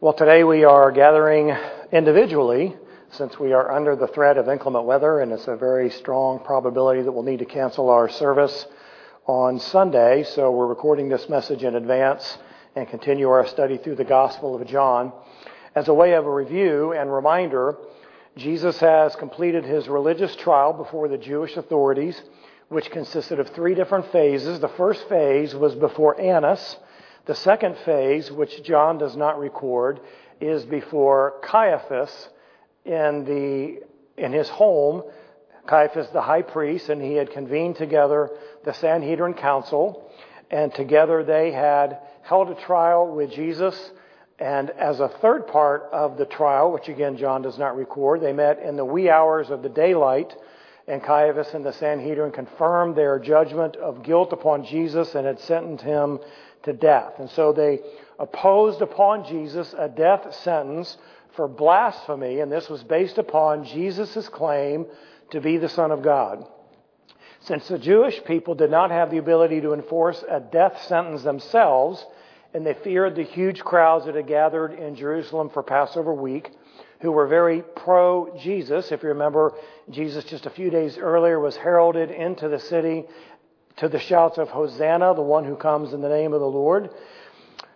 Well, today we are gathering individually since we are under the threat of inclement weather, and it's a very strong probability that we'll need to cancel our service on Sunday. So we're recording this message in advance and continue our study through the Gospel of John. As a way of a review and reminder, Jesus has completed his religious trial before the Jewish authorities, which consisted of three different phases. The first phase was before Annas. The second phase, which John does not record, is before Caiaphas in, the, in his home. Caiaphas, the high priest, and he had convened together the Sanhedrin council, and together they had held a trial with Jesus. And as a third part of the trial, which again John does not record, they met in the wee hours of the daylight, and Caiaphas and the Sanhedrin confirmed their judgment of guilt upon Jesus and had sentenced him to death. And so they opposed upon Jesus a death sentence for blasphemy, and this was based upon Jesus' claim to be the Son of God. Since the Jewish people did not have the ability to enforce a death sentence themselves, and they feared the huge crowds that had gathered in Jerusalem for Passover week, who were very pro Jesus. If you remember, Jesus just a few days earlier was heralded into the city to the shouts of Hosanna, the one who comes in the name of the Lord.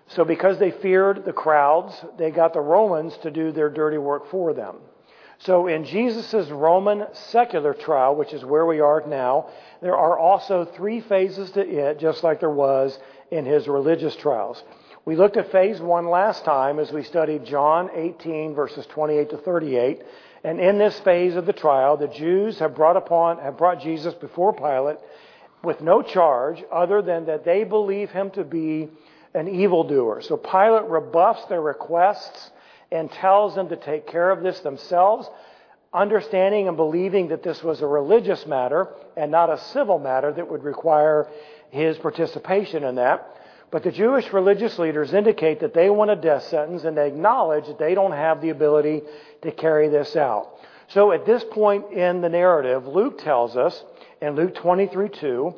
So, because they feared the crowds, they got the Romans to do their dirty work for them. So, in Jesus' Roman secular trial, which is where we are now, there are also three phases to it, just like there was in his religious trials. We looked at phase one last time as we studied John 18, verses 28 to 38. And in this phase of the trial, the Jews have brought upon, have brought Jesus before Pilate with no charge other than that they believe him to be an evildoer. So Pilate rebuffs their requests and tells them to take care of this themselves, understanding and believing that this was a religious matter and not a civil matter that would require his participation in that. But the Jewish religious leaders indicate that they want a death sentence and they acknowledge that they don't have the ability to carry this out. So at this point in the narrative, Luke tells us in Luke 23 2.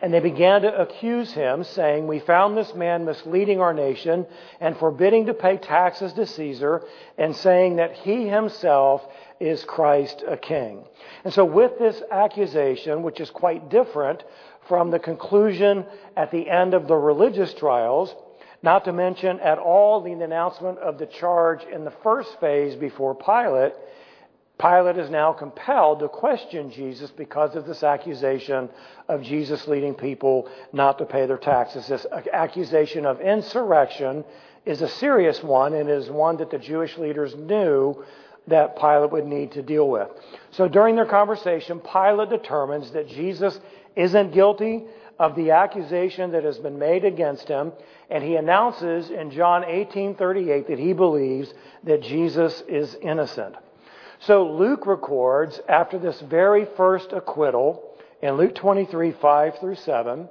And they began to accuse him, saying, We found this man misleading our nation and forbidding to pay taxes to Caesar, and saying that he himself is Christ a king. And so, with this accusation, which is quite different from the conclusion at the end of the religious trials, not to mention at all the announcement of the charge in the first phase before Pilate, Pilate is now compelled to question Jesus because of this accusation of Jesus leading people not to pay their taxes. This accusation of insurrection is a serious one and is one that the Jewish leaders knew that Pilate would need to deal with. So during their conversation, Pilate determines that Jesus isn't guilty of the accusation that has been made against him, and he announces in John 18:38 that he believes that Jesus is innocent. So Luke records after this very first acquittal in Luke 23, 5 through 7,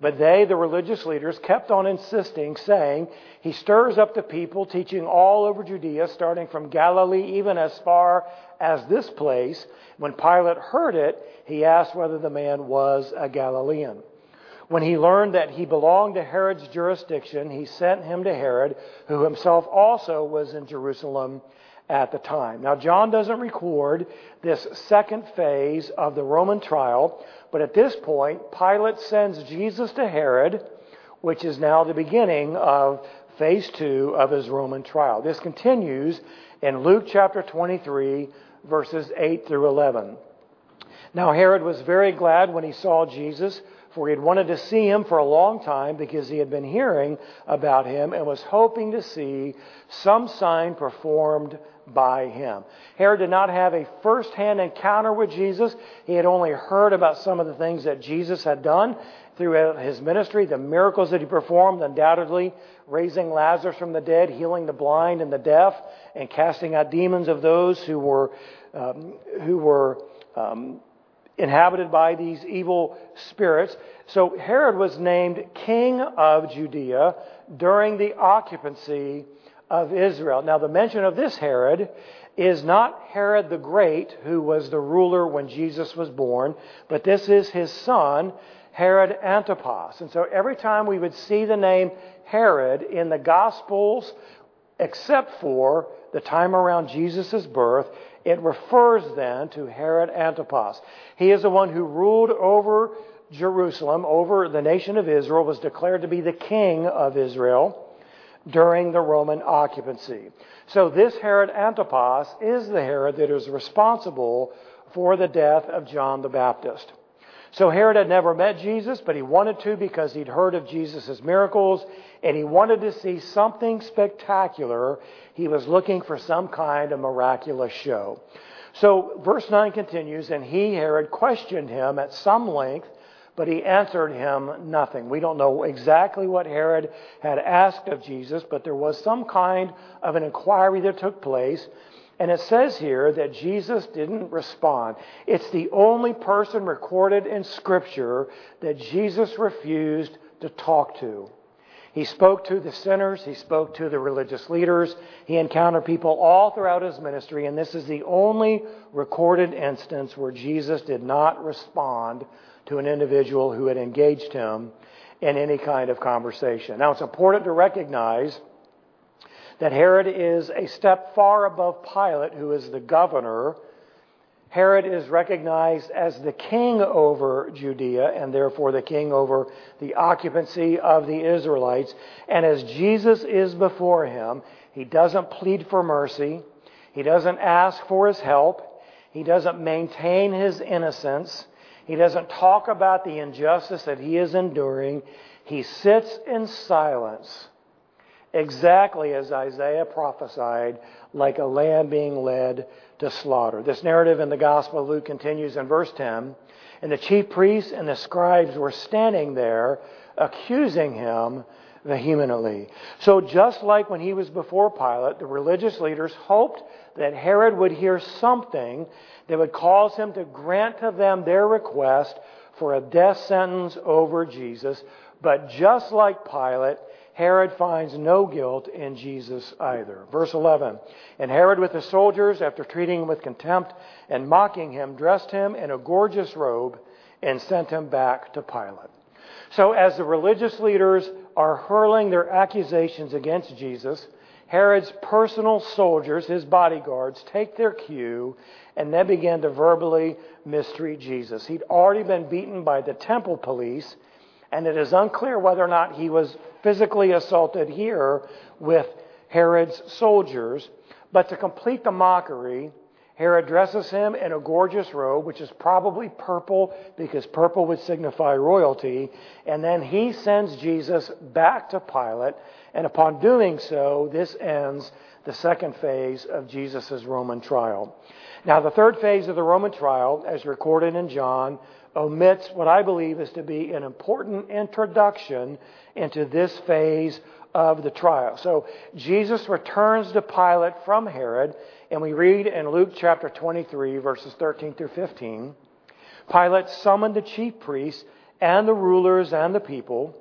but they, the religious leaders, kept on insisting, saying, He stirs up the people, teaching all over Judea, starting from Galilee, even as far as this place. When Pilate heard it, he asked whether the man was a Galilean. When he learned that he belonged to Herod's jurisdiction, he sent him to Herod, who himself also was in Jerusalem at the time. Now, John doesn't record this second phase of the Roman trial, but at this point, Pilate sends Jesus to Herod, which is now the beginning of phase two of his Roman trial. This continues in Luke chapter 23, verses 8 through 11. Now, Herod was very glad when he saw Jesus for he had wanted to see him for a long time because he had been hearing about him and was hoping to see some sign performed by him. Herod did not have a first hand encounter with Jesus. He had only heard about some of the things that Jesus had done throughout his ministry, the miracles that he performed, undoubtedly raising Lazarus from the dead, healing the blind and the deaf, and casting out demons of those who were, um, who were um, inhabited by these evil spirits. So Herod was named king of Judea during the occupancy of Israel. Now, the mention of this Herod is not Herod the Great, who was the ruler when Jesus was born, but this is his son, Herod Antipas. And so every time we would see the name Herod in the Gospels except for the time around Jesus' birth. It refers then to Herod Antipas. He is the one who ruled over Jerusalem, over the nation of Israel, was declared to be the king of Israel during the Roman occupancy. So this Herod Antipas is the Herod that is responsible for the death of John the Baptist. So Herod had never met Jesus, but he wanted to because he'd heard of Jesus' miracles and he wanted to see something spectacular. He was looking for some kind of miraculous show. So verse 9 continues, and he, Herod, questioned him at some length but he answered him nothing. We don't know exactly what Herod had asked of Jesus, but there was some kind of an inquiry that took place. And it says here that Jesus didn't respond. It's the only person recorded in Scripture that Jesus refused to talk to. He spoke to the sinners, he spoke to the religious leaders, he encountered people all throughout his ministry, and this is the only recorded instance where Jesus did not respond to an individual who had engaged him in any kind of conversation. Now, it's important to recognize that Herod is a step far above Pilate, who is the governor. Herod is recognized as the king over Judea and therefore the king over the occupancy of the Israelites. And as Jesus is before him, he doesn't plead for mercy. He doesn't ask for his help. He doesn't maintain his innocence. He doesn't talk about the injustice that he is enduring. He sits in silence, exactly as Isaiah prophesied, like a lamb being led to slaughter. This narrative in the Gospel of Luke continues in verse 10. And the chief priests and the scribes were standing there accusing him vehemently. So, just like when he was before Pilate, the religious leaders hoped that Herod would hear something that would cause him to grant to them their request for a death sentence over Jesus. But just like Pilate, Herod finds no guilt in Jesus either. Verse 11 And Herod, with the soldiers, after treating him with contempt and mocking him, dressed him in a gorgeous robe and sent him back to Pilate. So, as the religious leaders are hurling their accusations against Jesus, Herod's personal soldiers, his bodyguards, take their cue and then begin to verbally mistreat Jesus. He'd already been beaten by the temple police, and it is unclear whether or not he was physically assaulted here with Herod's soldiers. But to complete the mockery, Herod dresses him in a gorgeous robe, which is probably purple because purple would signify royalty. And then he sends Jesus back to Pilate. And upon doing so, this ends the second phase of Jesus' Roman trial. Now, the third phase of the Roman trial, as recorded in John, omits what I believe is to be an important introduction into this phase of the trial. So, Jesus returns to Pilate from Herod and we read in Luke chapter 23, verses 13 through 15 Pilate summoned the chief priests and the rulers and the people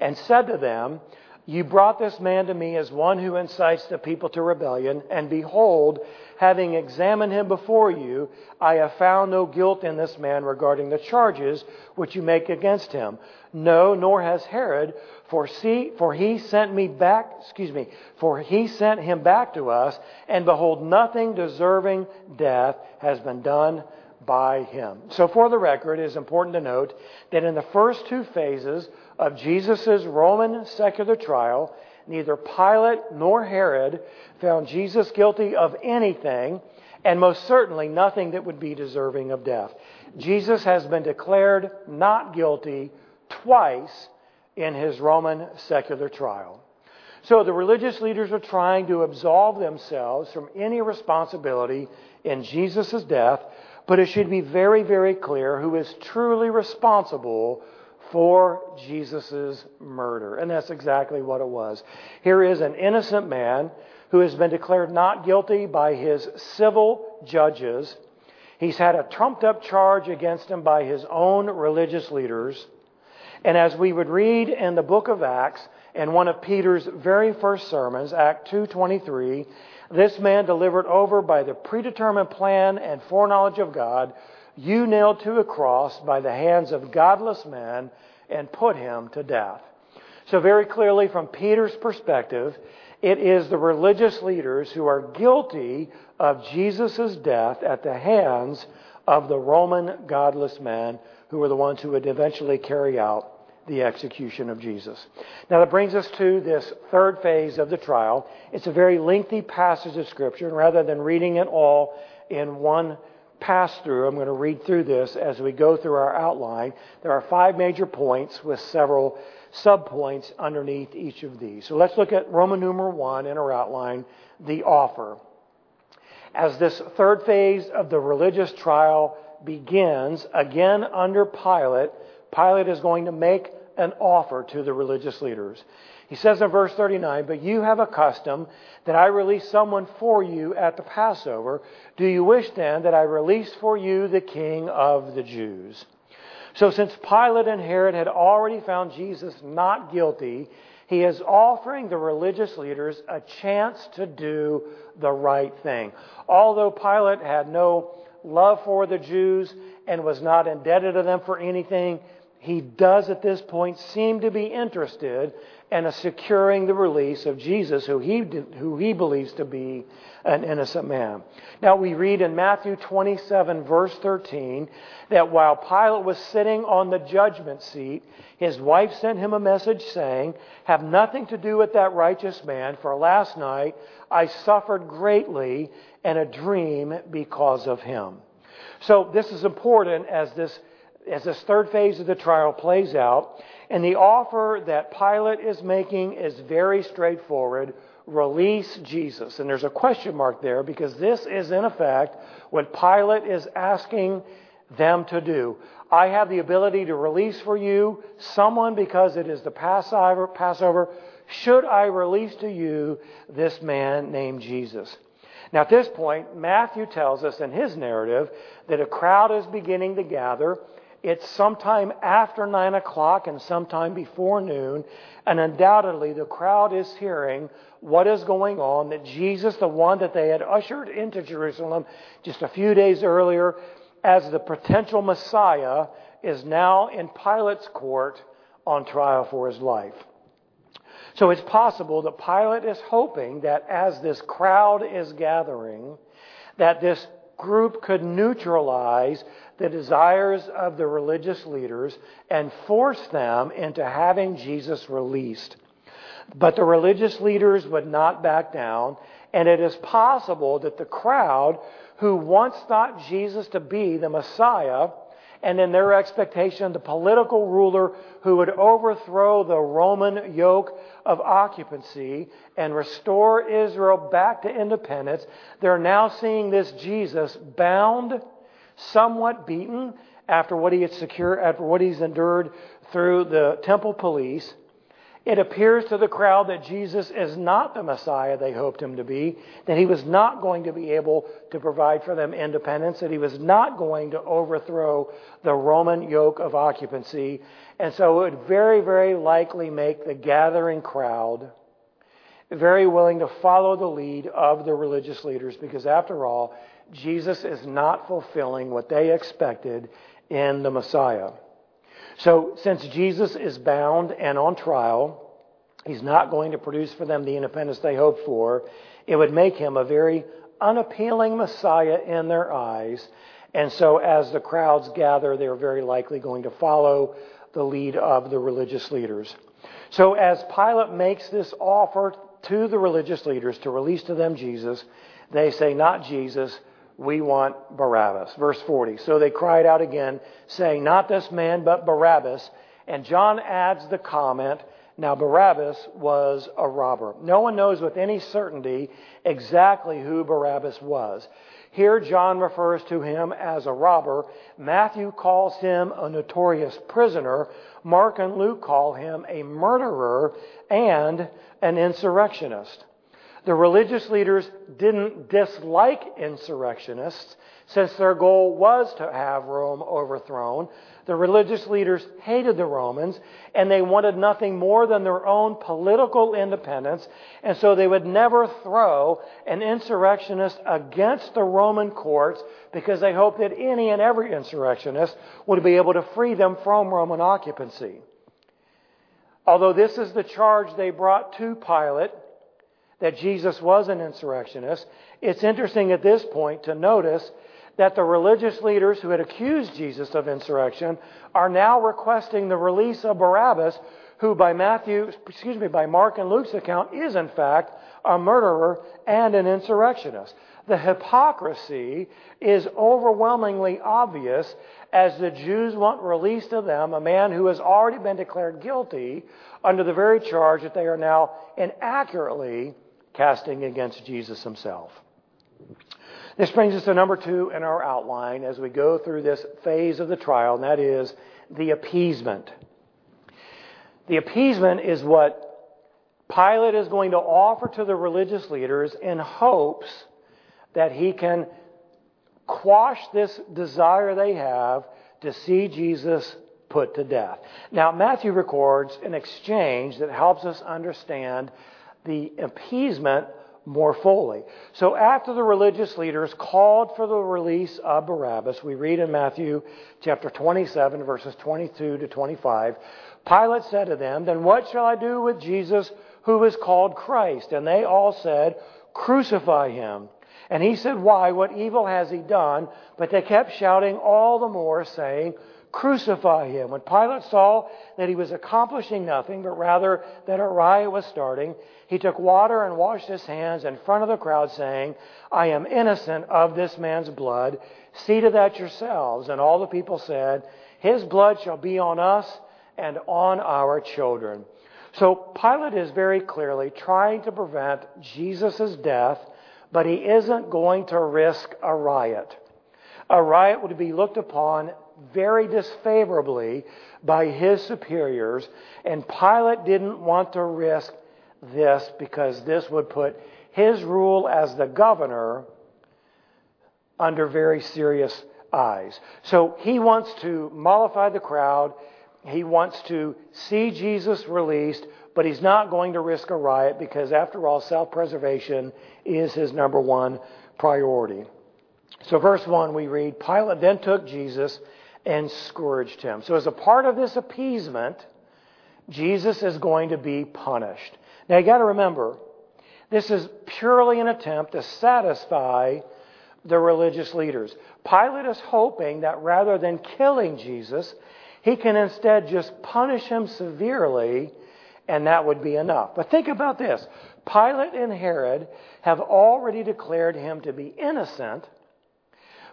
and said to them, You brought this man to me as one who incites the people to rebellion, and behold, having examined him before you, I have found no guilt in this man regarding the charges which you make against him. No, nor has Herod, for see, for he sent me back, excuse me, for he sent him back to us, and behold, nothing deserving death has been done by him. So for the record, it is important to note that in the first two phases of Jesus' Roman secular trial, neither Pilate nor Herod found Jesus guilty of anything, and most certainly nothing that would be deserving of death. Jesus has been declared not guilty twice in his Roman secular trial. So the religious leaders are trying to absolve themselves from any responsibility in Jesus' death, but it should be very, very clear who is truly responsible for Jesus' murder. And that's exactly what it was. Here is an innocent man who has been declared not guilty by his civil judges. He's had a trumped up charge against him by his own religious leaders. And as we would read in the book of Acts, in one of Peter's very first sermons, Act 2:23, this man delivered over by the predetermined plan and foreknowledge of God, you nailed to a cross by the hands of godless men and put him to death. So very clearly from Peter's perspective, It is the religious leaders who are guilty of Jesus' death at the hands of the Roman godless men who were the ones who would eventually carry out the execution of Jesus. Now that brings us to this third phase of the trial. It's a very lengthy passage of Scripture, and rather than reading it all in one pass through, I'm going to read through this as we go through our outline. There are five major points with several subpoints underneath each of these. So let's look at Roman numeral one in our outline, the offer. As this third phase of the religious trial begins, again under Pilate, Pilate is going to make an offer to the religious leaders. He says in verse 39, But you have a custom that I release someone for you at the Passover. Do you wish then that I release for you the king of the Jews? So since Pilate and Herod had already found Jesus not guilty, he is offering the religious leaders a chance to do the right thing. Although Pilate had no love for the Jews and was not indebted to them for anything, he does at this point seem to be interested in securing the release of Jesus, who he, who he believes to be an innocent man. Now we read in Matthew 27 verse 13 that while Pilate was sitting on the judgment seat, his wife sent him a message saying, have nothing to do with that righteous man, for last night I suffered greatly in a dream because of him. So this is important as this as this third phase of the trial plays out, and the offer that Pilate is making is very straightforward release Jesus. And there's a question mark there because this is, in effect, what Pilate is asking them to do. I have the ability to release for you someone because it is the Passover. Passover. Should I release to you this man named Jesus? Now, at this point, Matthew tells us in his narrative that a crowd is beginning to gather. It's sometime after 9 o'clock and sometime before noon, and undoubtedly the crowd is hearing what is going on, that Jesus, the one that they had ushered into Jerusalem just a few days earlier as the potential Messiah, is now in Pilate's court on trial for his life. So it's possible that Pilate is hoping that as this crowd is gathering, that this group could neutralize the desires of the religious leaders and force them into having Jesus released. But the religious leaders would not back down, and it is possible that the crowd who once thought Jesus to be the Messiah and in their expectation, the political ruler who would overthrow the Roman yoke of occupancy and restore Israel back to independence, they're now seeing this Jesus bound, somewhat beaten after what he had secured, after what he's endured through the temple police, it appears to the crowd that Jesus is not the Messiah they hoped him to be, that he was not going to be able to provide for them independence, that he was not going to overthrow the Roman yoke of occupancy. And so it would very, very likely make the gathering crowd very willing to follow the lead of the religious leaders because, after all, Jesus is not fulfilling what they expected in the Messiah. So, since Jesus is bound and on trial, he's not going to produce for them the independence they hope for. It would make him a very unappealing Messiah in their eyes. And so, as the crowds gather, they're very likely going to follow the lead of the religious leaders. So, as Pilate makes this offer to the religious leaders to release to them Jesus, they say, Not Jesus, we want Barabbas. Verse 40. So they cried out again, saying, Not this man, but Barabbas. And John adds the comment, Now Barabbas was a robber. No one knows with any certainty exactly who Barabbas was. Here, John refers to him as a robber. Matthew calls him a notorious prisoner. Mark and Luke call him a murderer and an insurrectionist. The religious leaders didn't dislike insurrectionists since their goal was to have Rome overthrown. The religious leaders hated the Romans and they wanted nothing more than their own political independence. And so they would never throw an insurrectionist against the Roman courts because they hoped that any and every insurrectionist would be able to free them from Roman occupancy. Although this is the charge they brought to Pilate, that Jesus was an insurrectionist, it's interesting at this point to notice that the religious leaders who had accused Jesus of insurrection are now requesting the release of Barabbas, who by Matthew, excuse me, by Mark and Luke's account is in fact a murderer and an insurrectionist. The hypocrisy is overwhelmingly obvious as the Jews want released of them a man who has already been declared guilty under the very charge that they are now inaccurately casting against Jesus himself. This brings us to number two in our outline as we go through this phase of the trial, and that is the appeasement. The appeasement is what Pilate is going to offer to the religious leaders in hopes that he can quash this desire they have to see Jesus put to death. Now, Matthew records an exchange that helps us understand the appeasement more fully. So after the religious leaders called for the release of Barabbas, we read in Matthew chapter 27 verses 22 to 25, Pilate said to them, Then what shall I do with Jesus who is called Christ? And they all said, Crucify him. And he said, Why? What evil has he done? But they kept shouting all the more, saying, Crucify him. When Pilate saw that he was accomplishing nothing, but rather that a riot was starting, he took water and washed his hands in front of the crowd, saying, I am innocent of this man's blood. See to that yourselves. And all the people said, His blood shall be on us and on our children. So Pilate is very clearly trying to prevent Jesus' death, but he isn't going to risk a riot. A riot would be looked upon very disfavorably by his superiors, and Pilate didn't want to risk this because this would put his rule as the governor under very serious eyes. So he wants to mollify the crowd. He wants to see Jesus released, but he's not going to risk a riot because, after all, self preservation is his number one priority. So, verse 1, we read Pilate then took Jesus and scourged him. So, as a part of this appeasement, Jesus is going to be punished. Now, you got to remember, this is purely an attempt to satisfy the religious leaders. Pilate is hoping that rather than killing Jesus, he can instead just punish him severely, and that would be enough. But think about this Pilate and Herod have already declared him to be innocent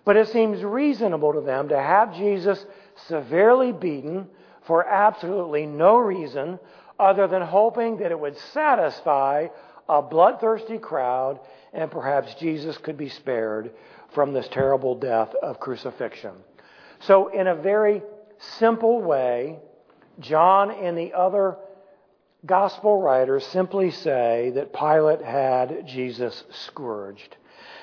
but it seems reasonable to them to have Jesus severely beaten for absolutely no reason other than hoping that it would satisfy a bloodthirsty crowd and perhaps Jesus could be spared from this terrible death of crucifixion. So, in a very simple way, John and the other gospel writers simply say that Pilate had Jesus scourged.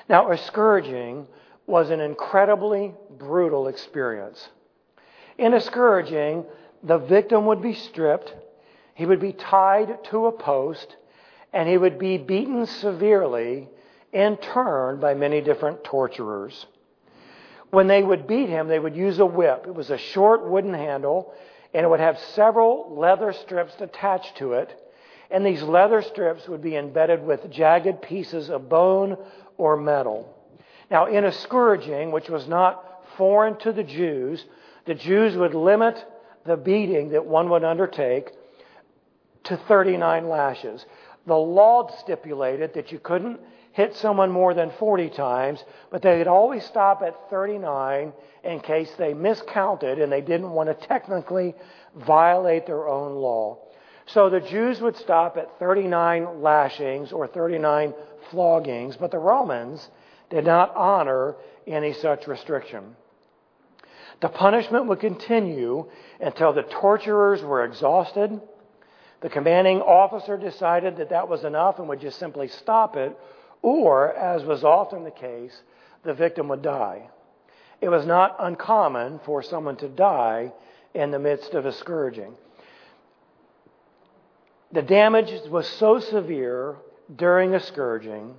Now, a scourging was an incredibly brutal experience. In a scourging, the victim would be stripped, he would be tied to a post, and he would be beaten severely in turn by many different torturers. When they would beat him, they would use a whip. It was a short wooden handle, and it would have several leather strips attached to it. And these leather strips would be embedded with jagged pieces of bone or metal. Now, in a scourging, which was not foreign to the Jews, the Jews would limit the beating that one would undertake to 39 lashes. The law stipulated that you couldn't hit someone more than 40 times, but they would always stop at 39 in case they miscounted and they didn't want to technically violate their own law. So the Jews would stop at 39 lashings or 39 floggings, but the Romans did not honor any such restriction. The punishment would continue until the torturers were exhausted. The commanding officer decided that that was enough and would just simply stop it, or, as was often the case, the victim would die. It was not uncommon for someone to die in the midst of a scourging. The damage was so severe during a scourging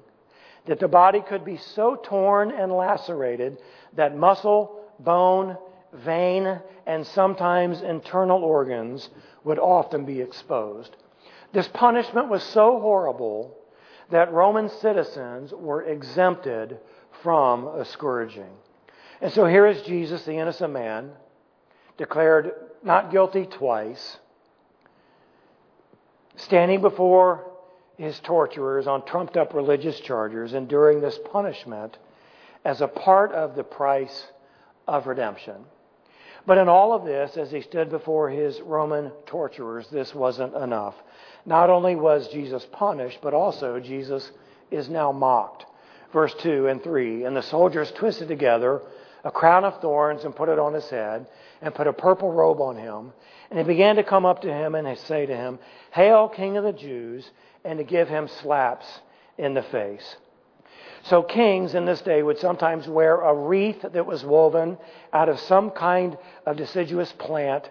that the body could be so torn and lacerated that muscle, bone, vein, and sometimes internal organs would often be exposed. This punishment was so horrible that Roman citizens were exempted from a scourging. And so here is Jesus, the innocent man, declared not guilty twice, standing before his torturers on trumped up religious charges, enduring this punishment as a part of the price of redemption. But in all of this, as he stood before his Roman torturers, this wasn't enough. Not only was Jesus punished, but also Jesus is now mocked. Verse 2 and 3 And the soldiers twisted together a crown of thorns and put it on his head, and put a purple robe on him. And they began to come up to him and say to him, Hail, King of the Jews, and to give him slaps in the face. So kings in this day would sometimes wear a wreath that was woven out of some kind of deciduous plant,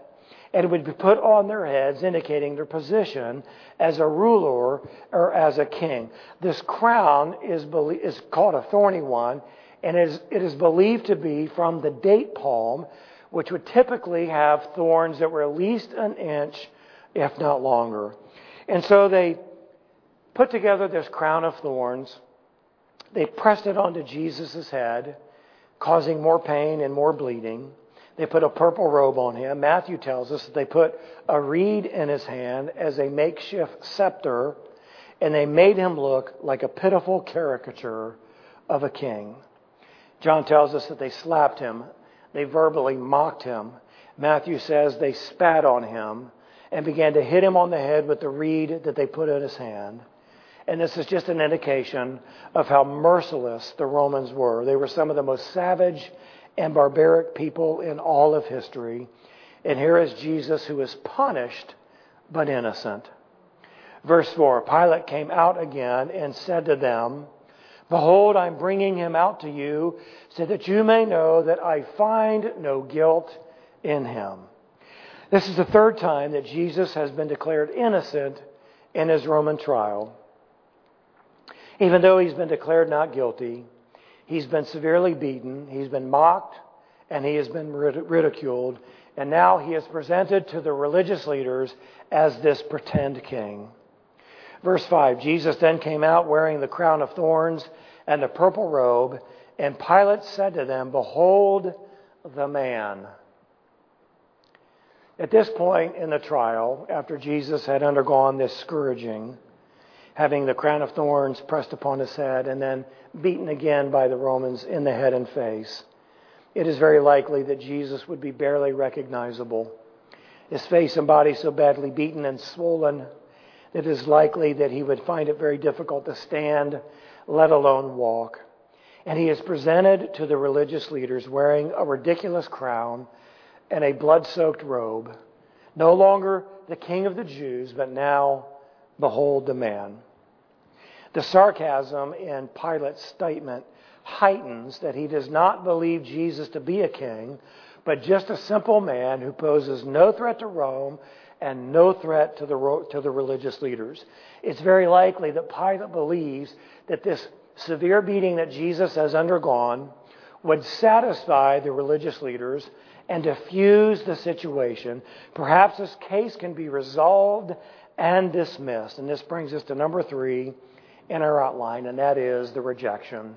and it would be put on their heads, indicating their position as a ruler or as a king. This crown is, is called a thorny one, and is, it is believed to be from the date palm, which would typically have thorns that were at least an inch, if not longer. And so they put together this crown of thorns. They pressed it onto Jesus' head, causing more pain and more bleeding. They put a purple robe on him. Matthew tells us that they put a reed in his hand as a makeshift scepter, and they made him look like a pitiful caricature of a king. John tells us that they slapped him, they verbally mocked him. Matthew says they spat on him and began to hit him on the head with the reed that they put in his hand. And this is just an indication of how merciless the Romans were. They were some of the most savage and barbaric people in all of history. And here is Jesus who is punished but innocent. Verse 4 Pilate came out again and said to them, Behold, I'm bringing him out to you so that you may know that I find no guilt in him. This is the third time that Jesus has been declared innocent in his Roman trial. Even though he's been declared not guilty, he's been severely beaten, he's been mocked, and he has been ridiculed, and now he is presented to the religious leaders as this pretend king. Verse 5 Jesus then came out wearing the crown of thorns and the purple robe, and Pilate said to them, Behold the man. At this point in the trial, after Jesus had undergone this scourging, having the crown of thorns pressed upon his head and then beaten again by the Romans in the head and face, it is very likely that Jesus would be barely recognizable. His face and body so badly beaten and swollen it is likely that he would find it very difficult to stand, let alone walk. And he is presented to the religious leaders wearing a ridiculous crown and a blood soaked robe. No longer the king of the Jews, but now, behold the man. The sarcasm in Pilate's statement heightens that he does not believe Jesus to be a king, but just a simple man who poses no threat to Rome and no threat to the, to the religious leaders. It's very likely that Pilate believes that this severe beating that Jesus has undergone would satisfy the religious leaders and diffuse the situation. Perhaps this case can be resolved and dismissed. And this brings us to number three in our outline, and that is the rejection.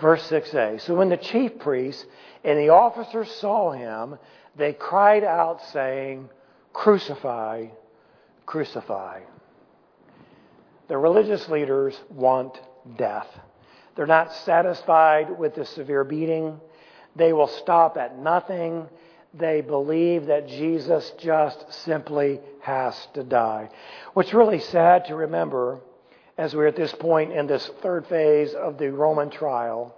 Verse 6a. So when the chief priests and the officers saw him, they cried out, saying, Crucify, crucify. The religious leaders want death. They're not satisfied with the severe beating. They will stop at nothing. They believe that Jesus just simply has to die. What's really sad to remember as we're at this point in this third phase of the Roman trial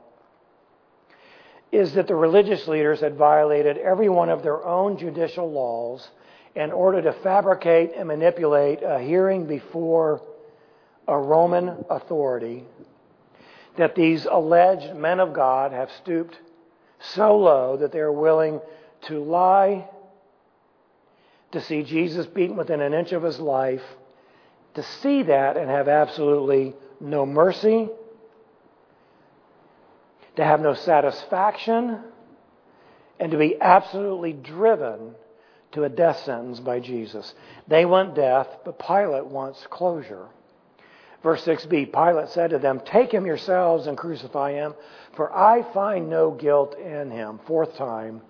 is that the religious leaders had violated every one of their own judicial laws in order to fabricate and manipulate a hearing before a Roman authority, that these alleged men of God have stooped so low that they are willing to lie, to see Jesus beaten within an inch of his life, to see that and have absolutely no mercy to have no satisfaction, and to be absolutely driven to a death sentence by Jesus. They want death, but Pilate wants closure. Verse 6b Pilate said to them, Take him yourselves and crucify him, for I find no guilt in him. Fourth time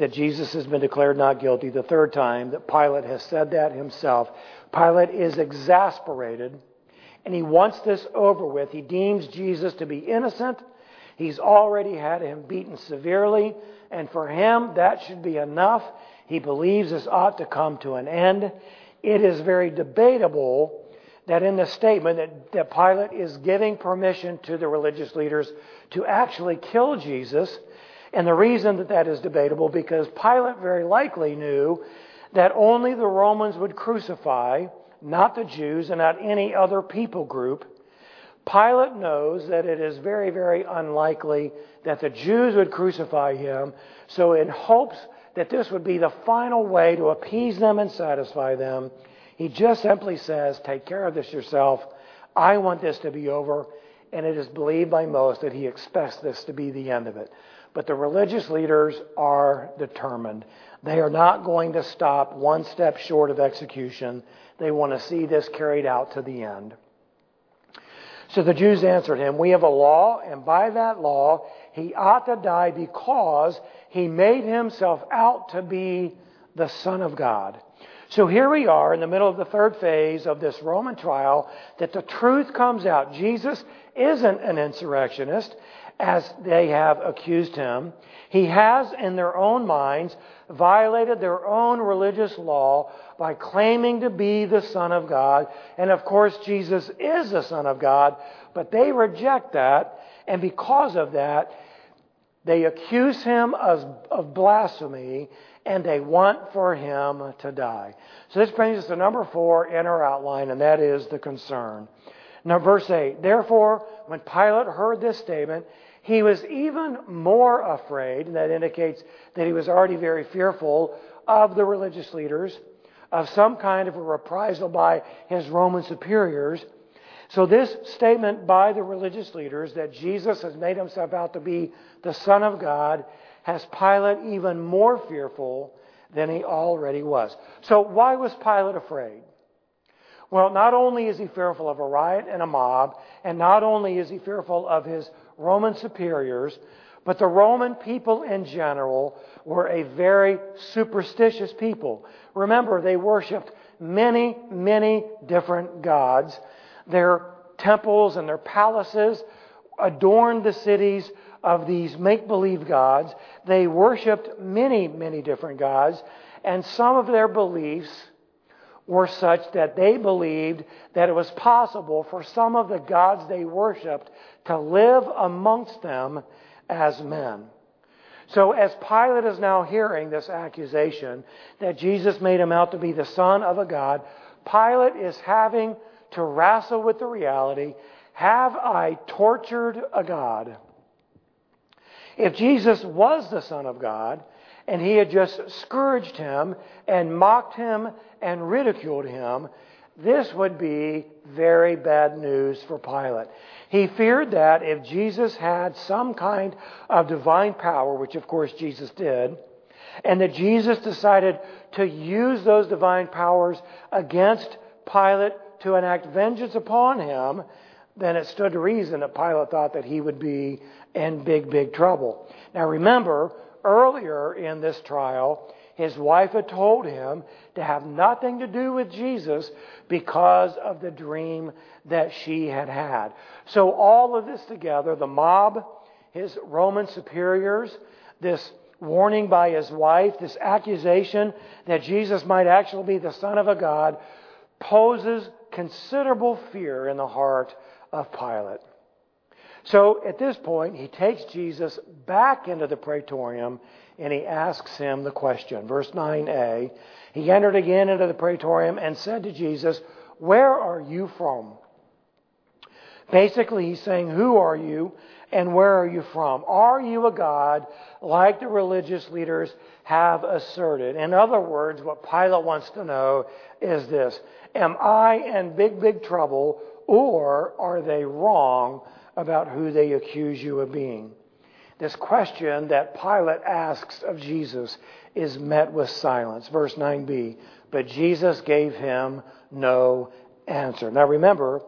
that Jesus has been declared not guilty. The third time that Pilate has said that himself. Pilate is exasperated and he wants this over with. He deems Jesus to be innocent. He's already had him beaten severely, and for him that should be enough. He believes this ought to come to an end. It is very debatable that in the statement that, that Pilate is giving permission to the religious leaders to actually kill Jesus. And the reason that that is debatable because Pilate very likely knew that only the Romans would crucify, not the Jews and not any other people group. Pilate knows that it is very, very unlikely that the Jews would crucify him. So, in hopes that this would be the final way to appease them and satisfy them, he just simply says, Take care of this yourself. I want this to be over. And it is believed by most that he expects this to be the end of it. But the religious leaders are determined. They are not going to stop one step short of execution. They want to see this carried out to the end. So the Jews answered him, We have a law, and by that law he ought to die because he made himself out to be the Son of God. So here we are in the middle of the third phase of this Roman trial that the truth comes out. Jesus isn't an insurrectionist as they have accused him. He has, in their own minds, violated their own religious law by claiming to be the Son of God. And of course, Jesus is the Son of God, but they reject that. And because of that, they accuse him of, of blasphemy and they want for him to die. So this brings us to number four in our outline, and that is the concern. Now, verse 8 Therefore, when Pilate heard this statement, he was even more afraid, and that indicates that he was already very fearful of the religious leaders, of some kind of a reprisal by his Roman superiors. So, this statement by the religious leaders that Jesus has made himself out to be the Son of God has Pilate even more fearful than he already was. So, why was Pilate afraid? Well, not only is he fearful of a riot and a mob, and not only is he fearful of his Roman superiors, but the Roman people in general were a very superstitious people. Remember, they worshiped many, many different gods. Their temples and their palaces adorned the cities of these make believe gods. They worshiped many, many different gods, and some of their beliefs were such that they believed that it was possible for some of the gods they worshiped to live amongst them as men. So, as Pilate is now hearing this accusation that Jesus made him out to be the Son of a God, Pilate is having to wrestle with the reality have I tortured a God? If Jesus was the Son of God, and he had just scourged him and mocked him and ridiculed him, this would be very bad news for Pilate. He feared that if Jesus had some kind of divine power, which of course Jesus did, and that Jesus decided to use those divine powers against Pilate to enact vengeance upon him, then it stood to reason that Pilate thought that he would be in big, big trouble. Now remember, earlier in this trial, his wife had told him to have nothing to do with Jesus because of the dream that she had had. So all of this together, the mob, his Roman superiors, this warning by his wife, this accusation that Jesus might actually be the Son of a God, poses considerable fear in the heart of Pilate. So at this point, he takes Jesus back into the praetorium and he asks him the question. Verse 9a He entered again into the praetorium and said to Jesus, Where are you from? Basically, he's saying, Who are you and where are you from? Are you a God like the religious leaders have asserted? In other words, what Pilate wants to know is this Am I in big, big trouble or are they wrong about who they accuse you of being? This question that Pilate asks of Jesus is met with silence. Verse 9b. But Jesus gave him no answer. Now remember,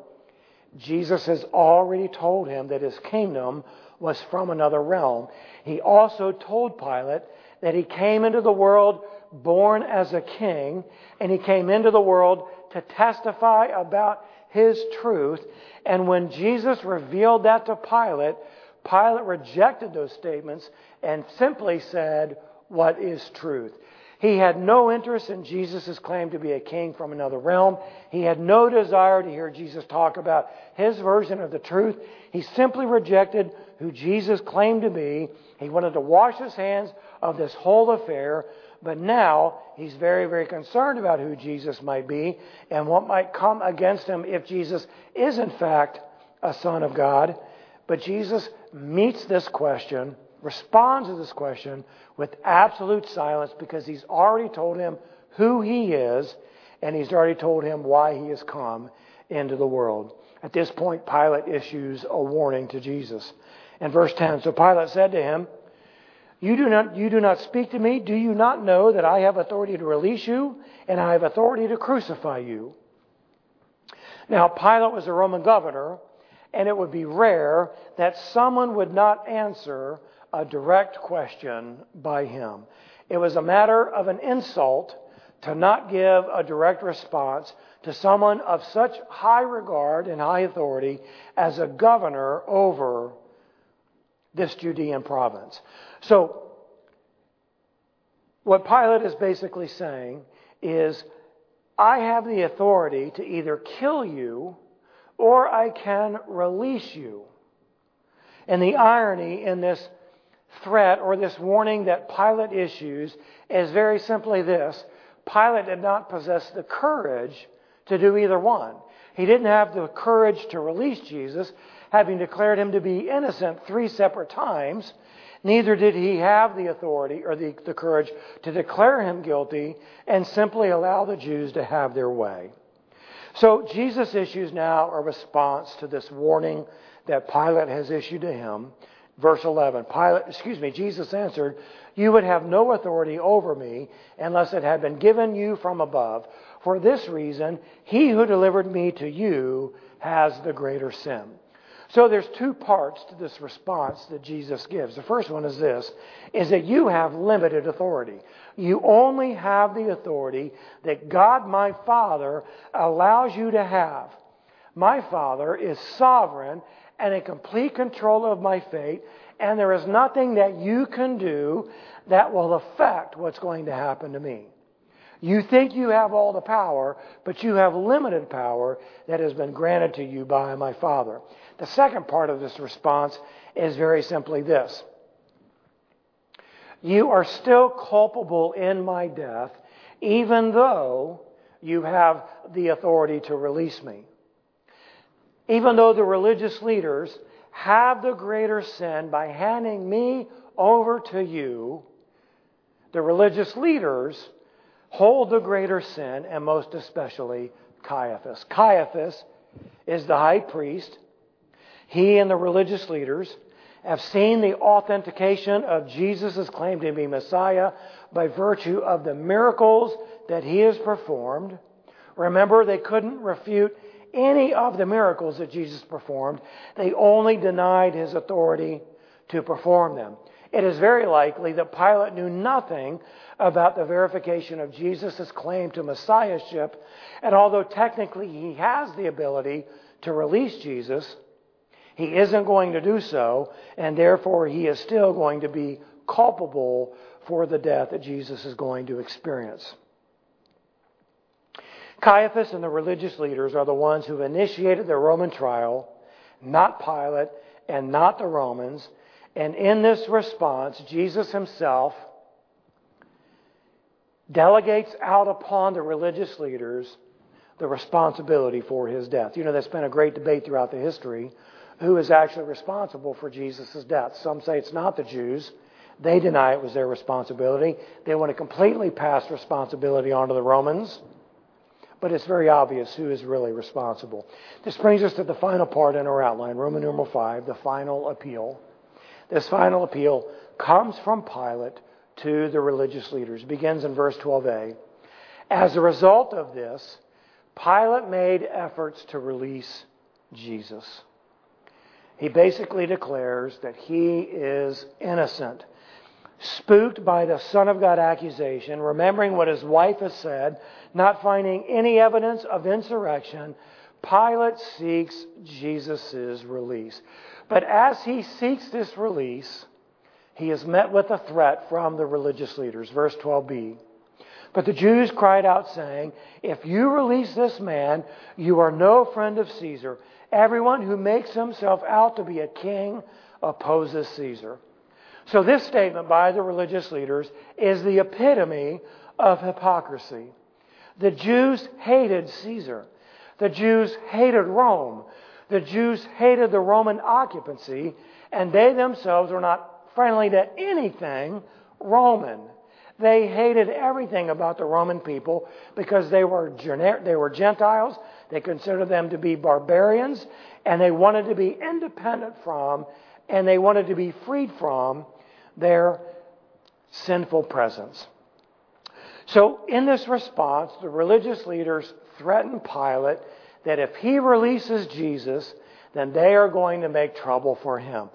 Jesus has already told him that his kingdom was from another realm. He also told Pilate that he came into the world born as a king, and he came into the world to testify about his truth. And when Jesus revealed that to Pilate, Pilate rejected those statements and simply said, What is truth? He had no interest in Jesus' claim to be a king from another realm. He had no desire to hear Jesus talk about his version of the truth. He simply rejected who Jesus claimed to be. He wanted to wash his hands of this whole affair, but now he's very, very concerned about who Jesus might be and what might come against him if Jesus is, in fact, a Son of God. But Jesus meets this question responds to this question with absolute silence because he's already told him who he is and he's already told him why he has come into the world. At this point, Pilate issues a warning to Jesus. In verse 10, so Pilate said to him, you do, not, you do not speak to me. Do you not know that I have authority to release you and I have authority to crucify you? Now, Pilate was a Roman governor, and it would be rare that someone would not answer a direct question by him. It was a matter of an insult to not give a direct response to someone of such high regard and high authority as a governor over this Judean province. So, what Pilate is basically saying is, I have the authority to either kill you or I can release you. And the irony in this threat or this warning that Pilate issues is very simply this Pilate did not possess the courage to do either one. He didn't have the courage to release Jesus, having declared him to be innocent three separate times. Neither did he have the authority or the, the courage to declare him guilty and simply allow the Jews to have their way. So Jesus issues now a response to this warning that Pilate has issued to him. Verse 11, Pilate, excuse me, Jesus answered, You would have no authority over me unless it had been given you from above. For this reason, he who delivered me to you has the greater sin. So there's two parts to this response that Jesus gives. The first one is this, is that you have limited authority. You only have the authority that God my Father allows you to have. My Father is sovereign and in complete control of my fate, and there is nothing that you can do that will affect what's going to happen to me. You think you have all the power, but you have limited power that has been granted to you by my Father. The second part of this response is very simply this You are still culpable in my death, even though you have the authority to release me even though the religious leaders have the greater sin by handing me over to you, the religious leaders hold the greater sin, and most especially Caiaphas. Caiaphas is the high priest. He and the religious leaders have seen the authentication of Jesus' claim to be Messiah by virtue of the miracles that he has performed. Remember, they couldn't refute any of the miracles that Jesus performed. They only denied his authority to perform them. It is very likely that Pilate knew nothing about the verification of Jesus' claim to messiahship, and although technically he has the ability to release Jesus, he isn't going to do so, and therefore he is still going to be culpable for the death that Jesus is going to experience. Caiaphas and the religious leaders are the ones who initiated the Roman trial, not Pilate and not the Romans. And in this response, Jesus himself delegates out upon the religious leaders the responsibility for his death. You know, there's been a great debate throughout the history who is actually responsible for Jesus' death. Some say it's not the Jews. They deny it was their responsibility. They want to completely pass responsibility onto the Romans but it's very obvious who is really responsible. This brings us to the final part in our outline, Roman numeral 5, the final appeal. This final appeal comes from Pilate to the religious leaders. It begins in verse 12a. As a result of this, Pilate made efforts to release Jesus. He basically declares that he is innocent. Spooked by the Son of God accusation, remembering what his wife has said, not finding any evidence of insurrection, Pilate seeks Jesus' release. But as he seeks this release, he is met with a threat from the religious leaders. Verse 12b. But the Jews cried out, saying, If you release this man, you are no friend of Caesar. Everyone who makes himself out to be a king opposes Caesar. So, this statement by the religious leaders is the epitome of hypocrisy. The Jews hated Caesar. The Jews hated Rome. The Jews hated the Roman occupancy, and they themselves were not friendly to anything Roman. They hated everything about the Roman people because they were, they were Gentiles. They considered them to be barbarians, and they wanted to be independent from, and they wanted to be freed from their sinful presence. So, in this response, the religious leaders threatened Pilate that if he releases Jesus, then they are going to make trouble for him.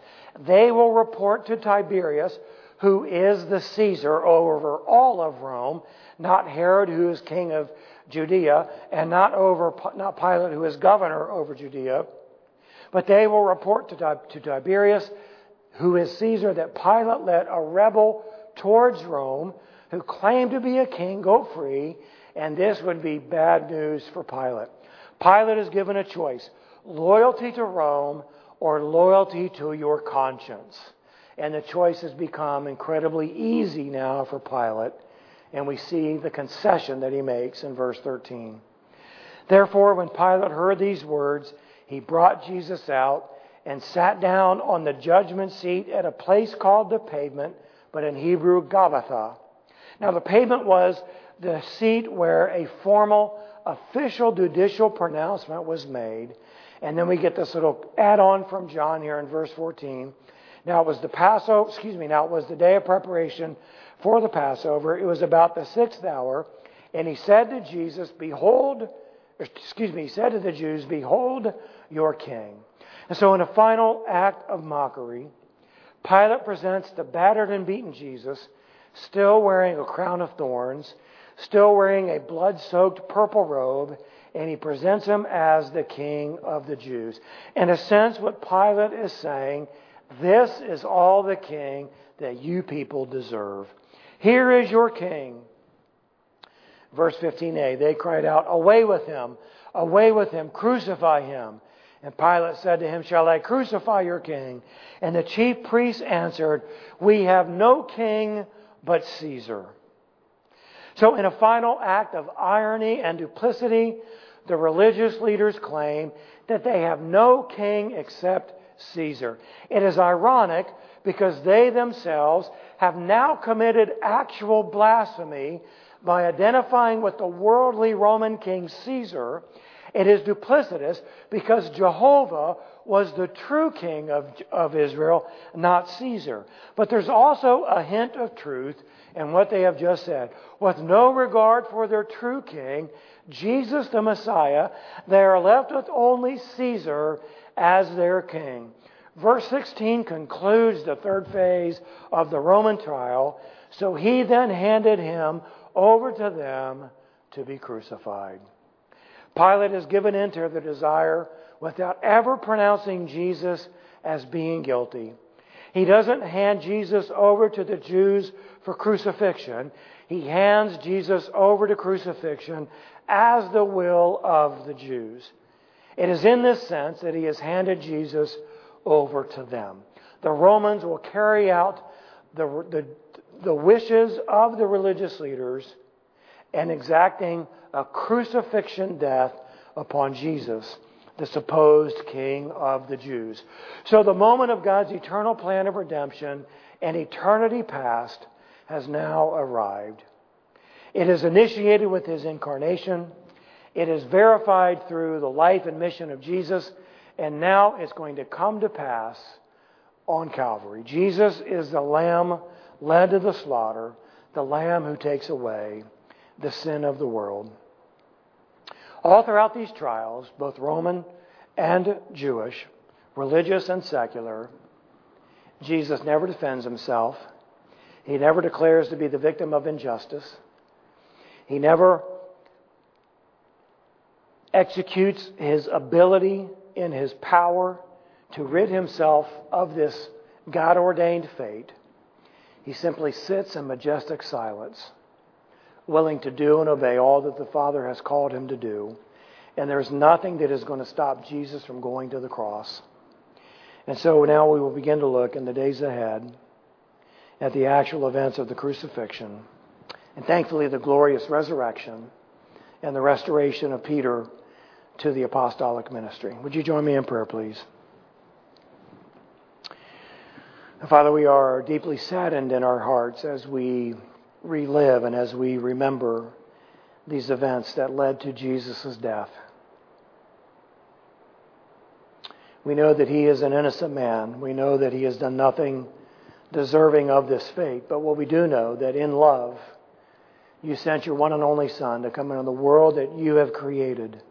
They will report to Tiberius, who is the Caesar over all of Rome, not Herod, who is king of Judea, and not over not Pilate, who is governor over Judea. But they will report to, to Tiberius, who is Caesar, that Pilate let a rebel towards Rome, who claimed to be a king, go free, and this would be bad news for Pilate. Pilate is given a choice loyalty to Rome or loyalty to your conscience. And the choice has become incredibly easy now for Pilate. And we see the concession that he makes in verse 13. Therefore, when Pilate heard these words, he brought Jesus out and sat down on the judgment seat at a place called the pavement, but in Hebrew, Gabbatha. Now, the pavement was the seat where a formal official judicial pronouncement was made. And then we get this little add on from John here in verse 14. Now it was the Passover, excuse me, now it was the day of preparation for the Passover. It was about the sixth hour. And he said to Jesus, Behold, excuse me, he said to the Jews, Behold your king. And so in a final act of mockery, Pilate presents the battered and beaten Jesus, still wearing a crown of thorns, still wearing a blood soaked purple robe, and he presents him as the king of the Jews. In a sense, what Pilate is saying this is all the king that you people deserve. Here is your king. Verse 15a, they cried out, Away with him! Away with him! Crucify him! And Pilate said to him, Shall I crucify your king? And the chief priests answered, We have no king but Caesar. So, in a final act of irony and duplicity, the religious leaders claim that they have no king except Caesar. It is ironic because they themselves have now committed actual blasphemy by identifying with the worldly Roman king Caesar. It is duplicitous because Jehovah was the true king of, of Israel, not Caesar. But there's also a hint of truth in what they have just said. With no regard for their true king, Jesus the Messiah, they are left with only Caesar as their king. Verse 16 concludes the third phase of the Roman trial. So he then handed him over to them to be crucified. Pilate is given into the desire without ever pronouncing Jesus as being guilty. He doesn't hand Jesus over to the Jews for crucifixion. He hands Jesus over to crucifixion as the will of the Jews. It is in this sense that he has handed Jesus over to them. The Romans will carry out the, the, the wishes of the religious leaders and exacting a crucifixion death upon Jesus, the supposed king of the Jews. So the moment of God's eternal plan of redemption and eternity past has now arrived. It is initiated with his incarnation. It is verified through the life and mission of Jesus. And now it's going to come to pass on Calvary. Jesus is the Lamb led to the slaughter, the Lamb who takes away the sin of the world. All throughout these trials, both Roman and Jewish, religious and secular, Jesus never defends himself. He never declares to be the victim of injustice. He never executes his ability in his power to rid himself of this God ordained fate. He simply sits in majestic silence, willing to do and obey all that the Father has called him to do. And there's nothing that is going to stop Jesus from going to the cross. And so now we will begin to look in the days ahead at the actual events of the crucifixion and thankfully the glorious resurrection and the restoration of Peter to the apostolic ministry. Would you join me in prayer, please? Father, we are deeply saddened in our hearts as we relive and as we remember these events that led to Jesus' death. We know that he is an innocent man. We know that he has done nothing deserving of this fate. But what we do know that in love, you sent your one and only Son to come into the world that you have created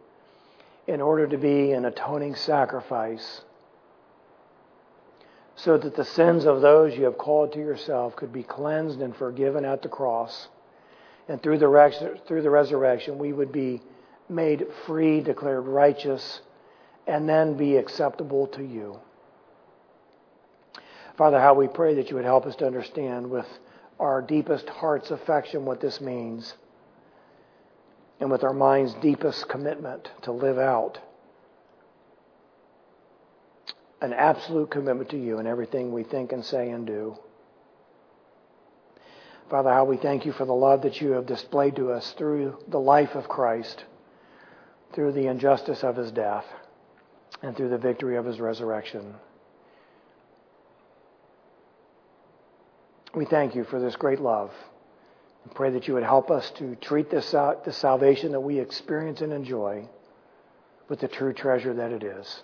in order to be an atoning sacrifice so that the sins of those you have called to yourself could be cleansed and forgiven at the cross. And through the, res- through the resurrection, we would be made free, declared righteous, and then be acceptable to you. Father, how we pray that you would help us to understand with our deepest heart's affection what this means, and with our mind's deepest commitment to live out an absolute commitment to you in everything we think and say and do. Father, how we thank you for the love that you have displayed to us through the life of Christ, through the injustice of his death, and through the victory of his resurrection. We thank you for this great love and pray that you would help us to treat this, uh, this salvation that we experience and enjoy with the true treasure that it is.